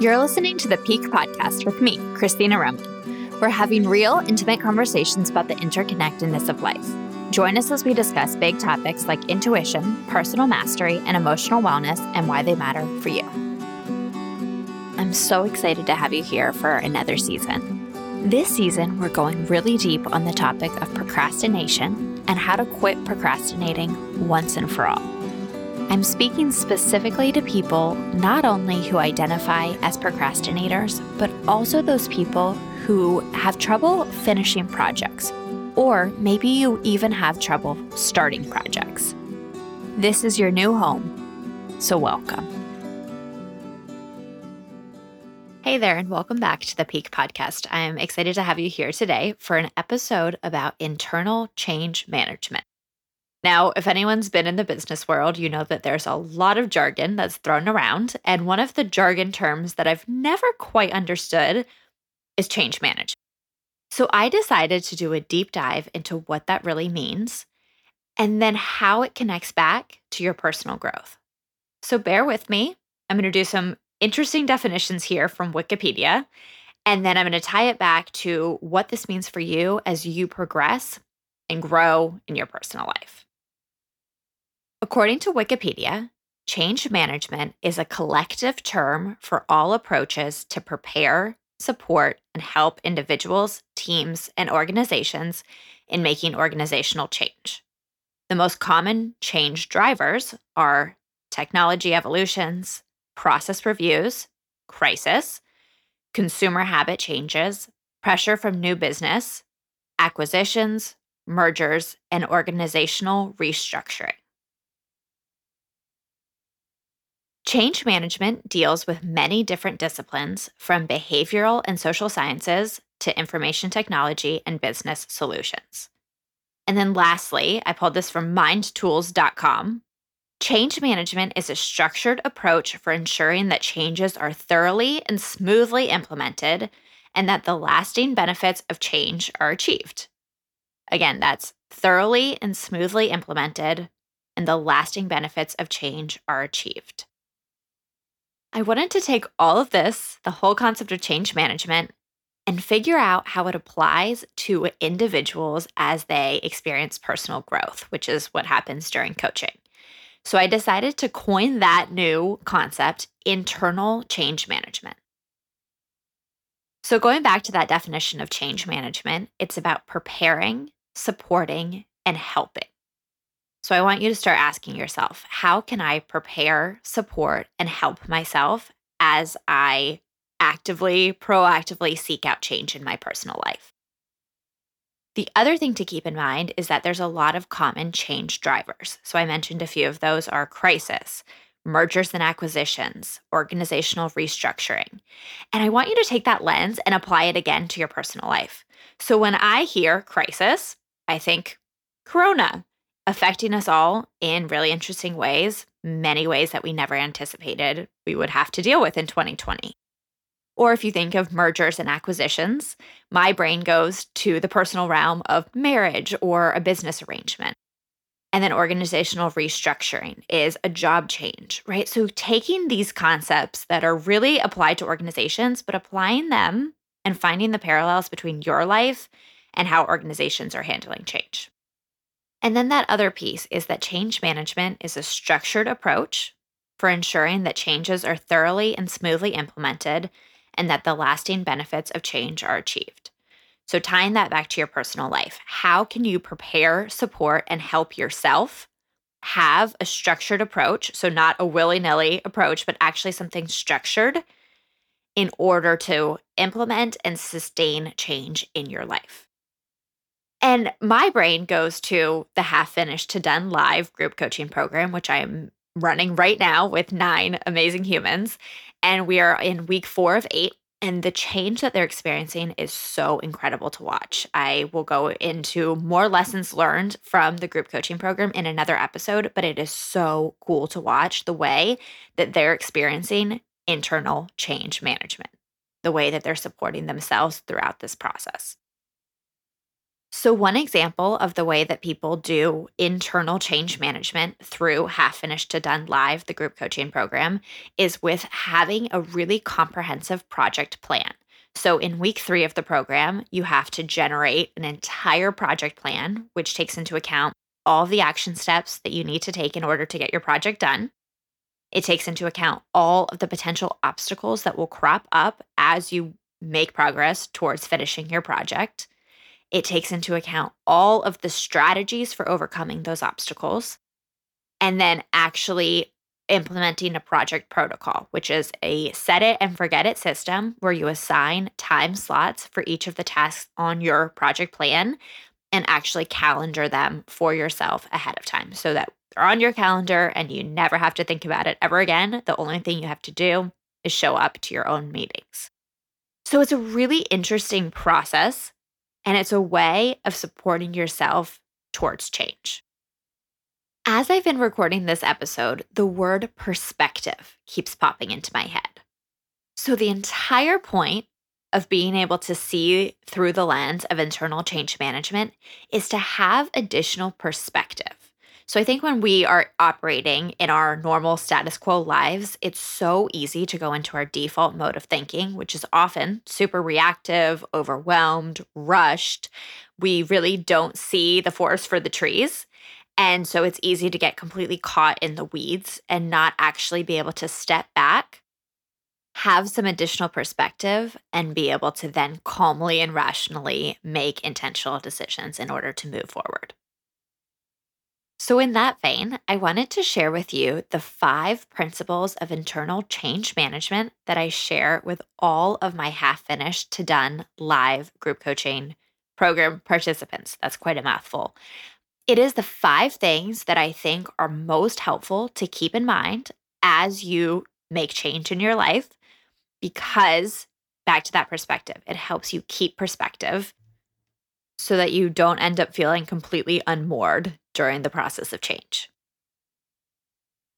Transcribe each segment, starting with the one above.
You're listening to the Pique Podcast with me, Christina Roman. We're having real, intimate conversations about the interconnectedness of life. Join us as we discuss big topics like intuition, personal mastery, and emotional wellness and why they matter for you. I'm so excited to have you here for another season. This season, we're going really deep on the topic of procrastination and how to quit procrastinating once and for all. I'm speaking specifically to people not only who identify as procrastinators, but also those people who have trouble finishing projects, or maybe you even have trouble starting projects. This is your new home, so welcome. Hey there, and welcome back to the Pique Podcast. I'm excited to have you here today for an episode about internal change management. Now, if anyone's been in the business world, you know that there's a lot of jargon that's thrown around. And one of the jargon terms that I've never quite understood is change management. So I decided to do a deep dive into what that really means and then how it connects back to your personal growth. So bear with me. I'm going to do some interesting definitions here from Wikipedia. And then I'm going to tie it back to what this means for you as you progress and grow in your personal life. According to Wikipedia, change management is a collective term for all approaches to prepare, support, and help individuals, teams, and organizations in making organizational change. The most common change drivers are technology evolutions, process reviews, crisis, consumer habit changes, pressure from new business, acquisitions, mergers, and organizational restructuring. Change management deals with many different disciplines, from behavioral and social sciences to information technology and business solutions. And then lastly, I pulled this from mindtools.com. Change management is a structured approach for ensuring that changes are thoroughly and smoothly implemented and that the lasting benefits of change are achieved. Again, that's thoroughly and smoothly implemented and the lasting benefits of change are achieved. I wanted to take all of this, the whole concept of change management, and figure out how it applies to individuals as they experience personal growth, which is what happens during coaching. So I decided to coin that new concept, internal change management. So, going back to that definition of change management, it's about preparing, supporting, and helping. So I want you to start asking yourself how can I prepare, support, and help myself as I actively, proactively seek out change in my personal life? The other thing to keep in mind is that there's a lot of common change drivers. So I mentioned a few of those are crisis, mergers and acquisitions, organizational restructuring. And I want you to take that lens and apply it again to your personal life. So when I hear crisis, I think Corona, affecting us all in really interesting ways, many ways that we never anticipated we would have to deal with in 2020. Or if you think of mergers and acquisitions, my brain goes to the personal realm of marriage or a business arrangement. And then organizational restructuring is a job change, right? So taking these concepts that are really applied to organizations, but applying them and finding the parallels between your life and how organizations are handling change. And then that other piece is that change management is a structured approach for ensuring that changes are thoroughly and smoothly implemented and that the lasting benefits of change are achieved. So, tying that back to your personal life, how can you prepare, support, and help yourself have a structured approach? So, not a willy nilly approach, but actually something structured in order to implement and sustain change in your life. And my brain goes to the half finished to done live group coaching program, which I am running right now with nine amazing humans. And we are in week four of eight. And the change that they're experiencing is so incredible to watch. I will go into more lessons learned from the group coaching program in another episode, but it is so cool to watch the way that they're experiencing internal change management, the way that they're supporting themselves throughout this process. So, one example of the way that people do internal change management through Half Finished to Done Live, the group coaching program, is with having a really comprehensive project plan. So, in week three of the program, you have to generate an entire project plan, which takes into account all the action steps that you need to take in order to get your project done. It takes into account all of the potential obstacles that will crop up as you make progress towards finishing your project. It takes into account all of the strategies for overcoming those obstacles and then actually implementing a project protocol, which is a set it and forget it system where you assign time slots for each of the tasks on your project plan and actually calendar them for yourself ahead of time so that they're on your calendar and you never have to think about it ever again. The only thing you have to do is show up to your own meetings. So it's a really interesting process and it's a way of supporting yourself towards change. As I've been recording this episode, the word perspective keeps popping into my head. So, the entire point of being able to see through the lens of internal change management is to have additional perspective. So I think when we are operating in our normal status quo lives, it's so easy to go into our default mode of thinking, which is often super reactive, overwhelmed, rushed. We really don't see the forest for the trees. And so it's easy to get completely caught in the weeds and not actually be able to step back, have some additional perspective, and be able to then calmly and rationally make intentional decisions in order to move forward. So, in that vein, I wanted to share with you the five principles of internal change management that I share with all of my half finished to done live group coaching program participants. That's quite a mouthful. It is the five things that I think are most helpful to keep in mind as you make change in your life, because back to that perspective, it helps you keep perspective so that you don't end up feeling completely unmoored during the process of change.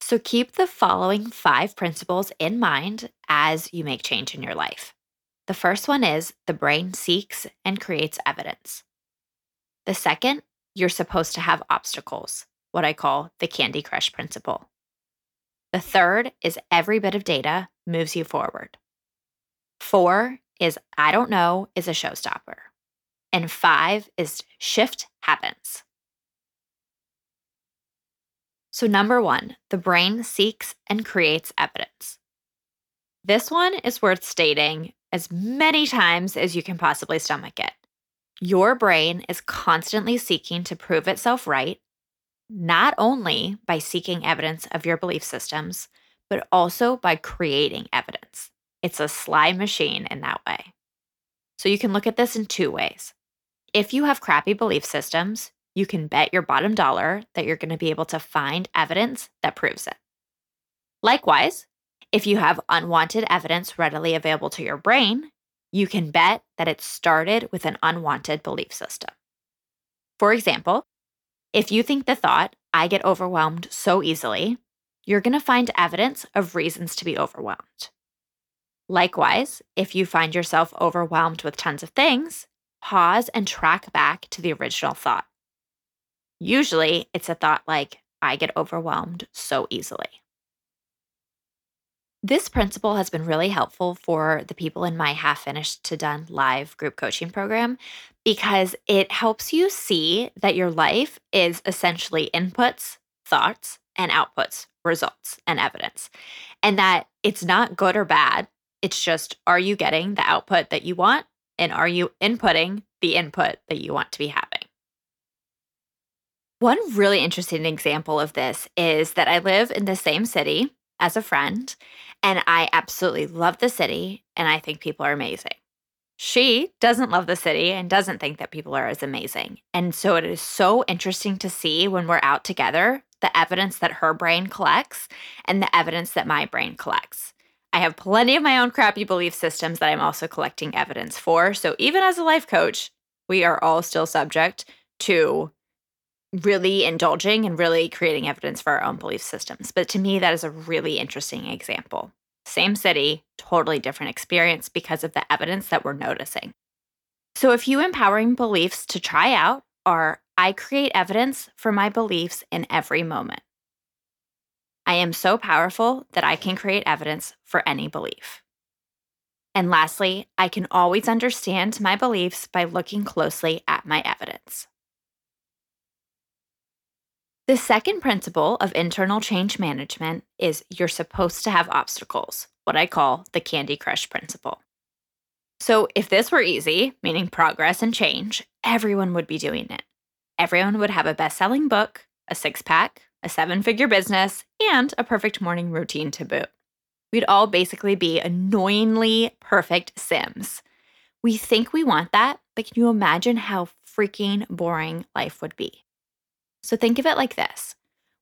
So keep the following five principles in mind as you make change in your life. The first one is the brain seeks and creates evidence. The second, you're supposed to have obstacles, what I call the Candy Crush principle. The third is every bit of data moves you forward. Four is I don't know is a showstopper. And five is shift happens. So, number one, the brain seeks and creates evidence. This one is worth stating as many times as you can possibly stomach it. Your brain is constantly seeking to prove itself right, not only by seeking evidence of your belief systems, but also by creating evidence. It's a sly machine in that way. So you can look at this in two ways. If you have crappy belief systems, you can bet your bottom dollar that you're going to be able to find evidence that proves it. Likewise, if you have unwanted evidence readily available to your brain, you can bet that it started with an unwanted belief system. For example, if you think the thought, I get overwhelmed so easily, you're going to find evidence of reasons to be overwhelmed. Likewise, if you find yourself overwhelmed with tons of things, pause and track back to the original thought. Usually, it's a thought like, I get overwhelmed so easily. This principle has been really helpful for the people in my half finished to done live group coaching program because it helps you see that your life is essentially inputs, thoughts, and outputs, results, and evidence. And that it's not good or bad. It's just, are you getting the output that you want? And are you inputting the input that you want to be having? One really interesting example of this is that I live in the same city as a friend, and I absolutely love the city, and I think people are amazing. She doesn't love the city and doesn't think that people are as amazing. And so it is so interesting to see when we're out together the evidence that her brain collects and the evidence that my brain collects. I have plenty of my own crappy belief systems that I'm also collecting evidence for. So even as a life coach, we are all still subject to really indulging and really creating evidence for our own belief systems. But to me, that is a really interesting example. Same city, totally different experience because of the evidence that we're noticing. So, a few empowering beliefs to try out are I create evidence for my beliefs in every moment. I am so powerful that I can create evidence for any belief. And lastly, I can always understand my beliefs by looking closely at my evidence. The second principle of internal change management is you're supposed to have obstacles, what I call the Candy Crush principle. So, if this were easy, meaning progress and change, everyone would be doing it. Everyone would have a best selling book, a six pack, a seven figure business, and a perfect morning routine to boot. We'd all basically be annoyingly perfect Sims. We think we want that, but can you imagine how freaking boring life would be? So think of it like this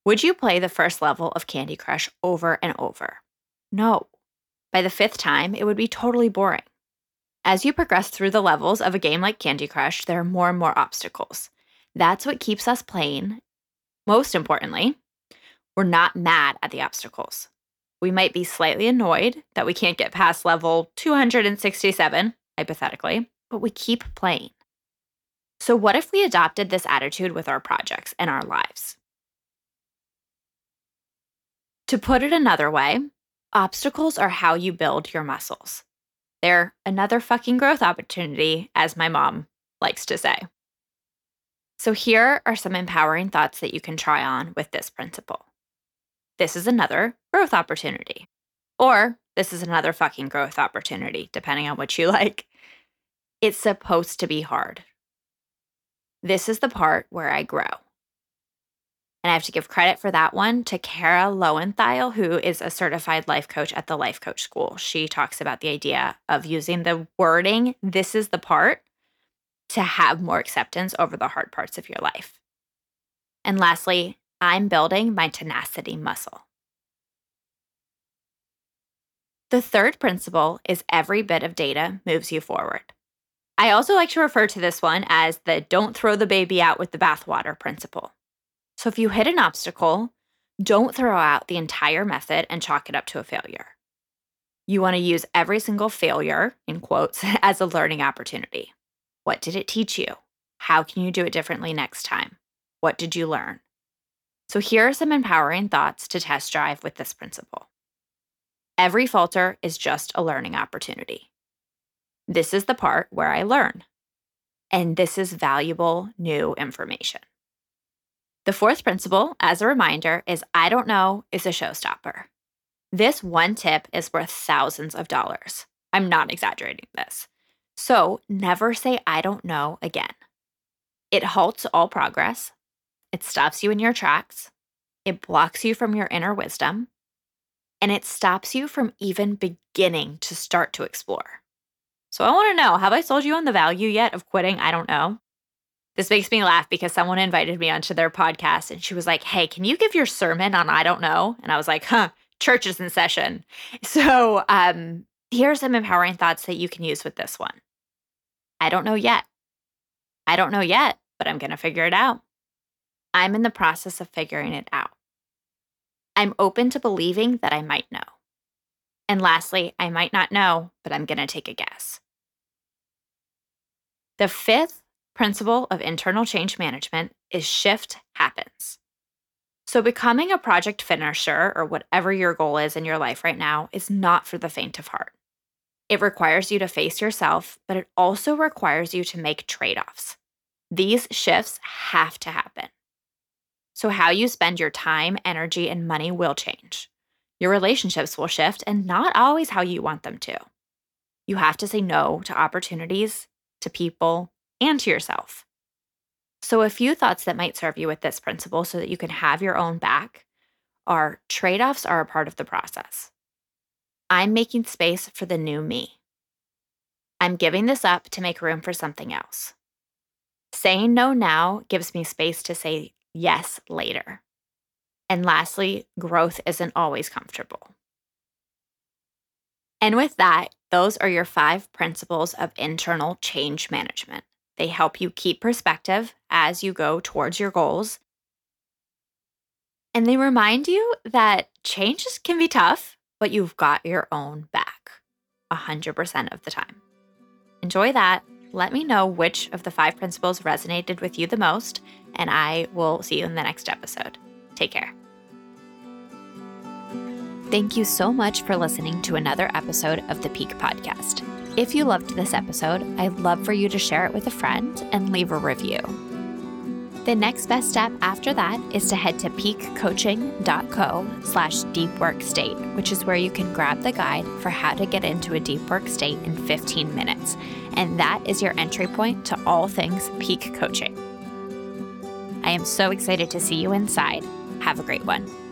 Would you play the first level of Candy Crush over and over? No. By the fifth time, it would be totally boring. As you progress through the levels of a game like Candy Crush, there are more and more obstacles. That's what keeps us playing. Most importantly, we're not mad at the obstacles. We might be slightly annoyed that we can't get past level 267, hypothetically, but we keep playing. So, what if we adopted this attitude with our projects and our lives? To put it another way, obstacles are how you build your muscles. They're another fucking growth opportunity, as my mom likes to say. So, here are some empowering thoughts that you can try on with this principle. This is another growth opportunity. Or this is another fucking growth opportunity, depending on what you like. It's supposed to be hard. This is the part where I grow. And I have to give credit for that one to Kara Loewentheil, who is a certified life coach at the Life Coach School. She talks about the idea of using the wording, this is the part, to have more acceptance over the hard parts of your life. And lastly, I'm building my tenacity muscle. The third principle is every bit of data moves you forward. I also like to refer to this one as the don't throw the baby out with the bathwater principle. So if you hit an obstacle, don't throw out the entire method and chalk it up to a failure. You want to use every single failure, in quotes, as a learning opportunity. What did it teach you? How can you do it differently next time? What did you learn? So here are some empowering thoughts to test drive with this principle. Every falter is just a learning opportunity. This is the part where I learn. And this is valuable new information. The fourth principle, as a reminder, is I don't know is a showstopper. This one tip is worth thousands of dollars. I'm not exaggerating this. So never say I don't know again. It halts all progress, it stops you in your tracks, it blocks you from your inner wisdom, and it stops you from even beginning to start to explore. So I want to know have I sold you on the value yet of quitting? I don't know. This makes me laugh because someone invited me onto their podcast and she was like, Hey, can you give your sermon on I don't know? And I was like, Huh, church is in session. So um, here's some empowering thoughts that you can use with this one. I don't know yet. I don't know yet, but I'm going to figure it out. I'm in the process of figuring it out. I'm open to believing that I might know. And lastly, I might not know, but I'm going to take a guess. The fifth principle of internal change management is shift happens. So, becoming a project finisher or whatever your goal is in your life right now is not for the faint of heart. It requires you to face yourself, but it also requires you to make trade offs. These shifts have to happen. So, how you spend your time, energy, and money will change. Your relationships will shift and not always how you want them to. You have to say no to opportunities to people, and to yourself. So, a few thoughts that might serve you with this principle so that you can have your own back are trade offs are a part of the process. I'm making space for the new me. I'm giving this up to make room for something else. Saying no now gives me space to say yes later. And lastly, growth isn't always comfortable. And with that, those are your five principles of internal change management. They help you keep perspective as you go towards your goals. And they remind you that changes can be tough, but you've got your own back 100% of the time. Enjoy that. let me know which of the five principles resonated with you the most, and I will see you in the next episode. Take care. Thank you so much for listening to another episode of the Pique Podcast. If you loved this episode, I'd love for you to share it with a friend and leave a review. The next best step after that is to head to piquecoaching.co slash deep work state, which is where you can grab the guide for how to get into a deep work state in 15 minutes. And that is your entry point to all things Pique coaching. I am so excited to see you inside. Have a great one.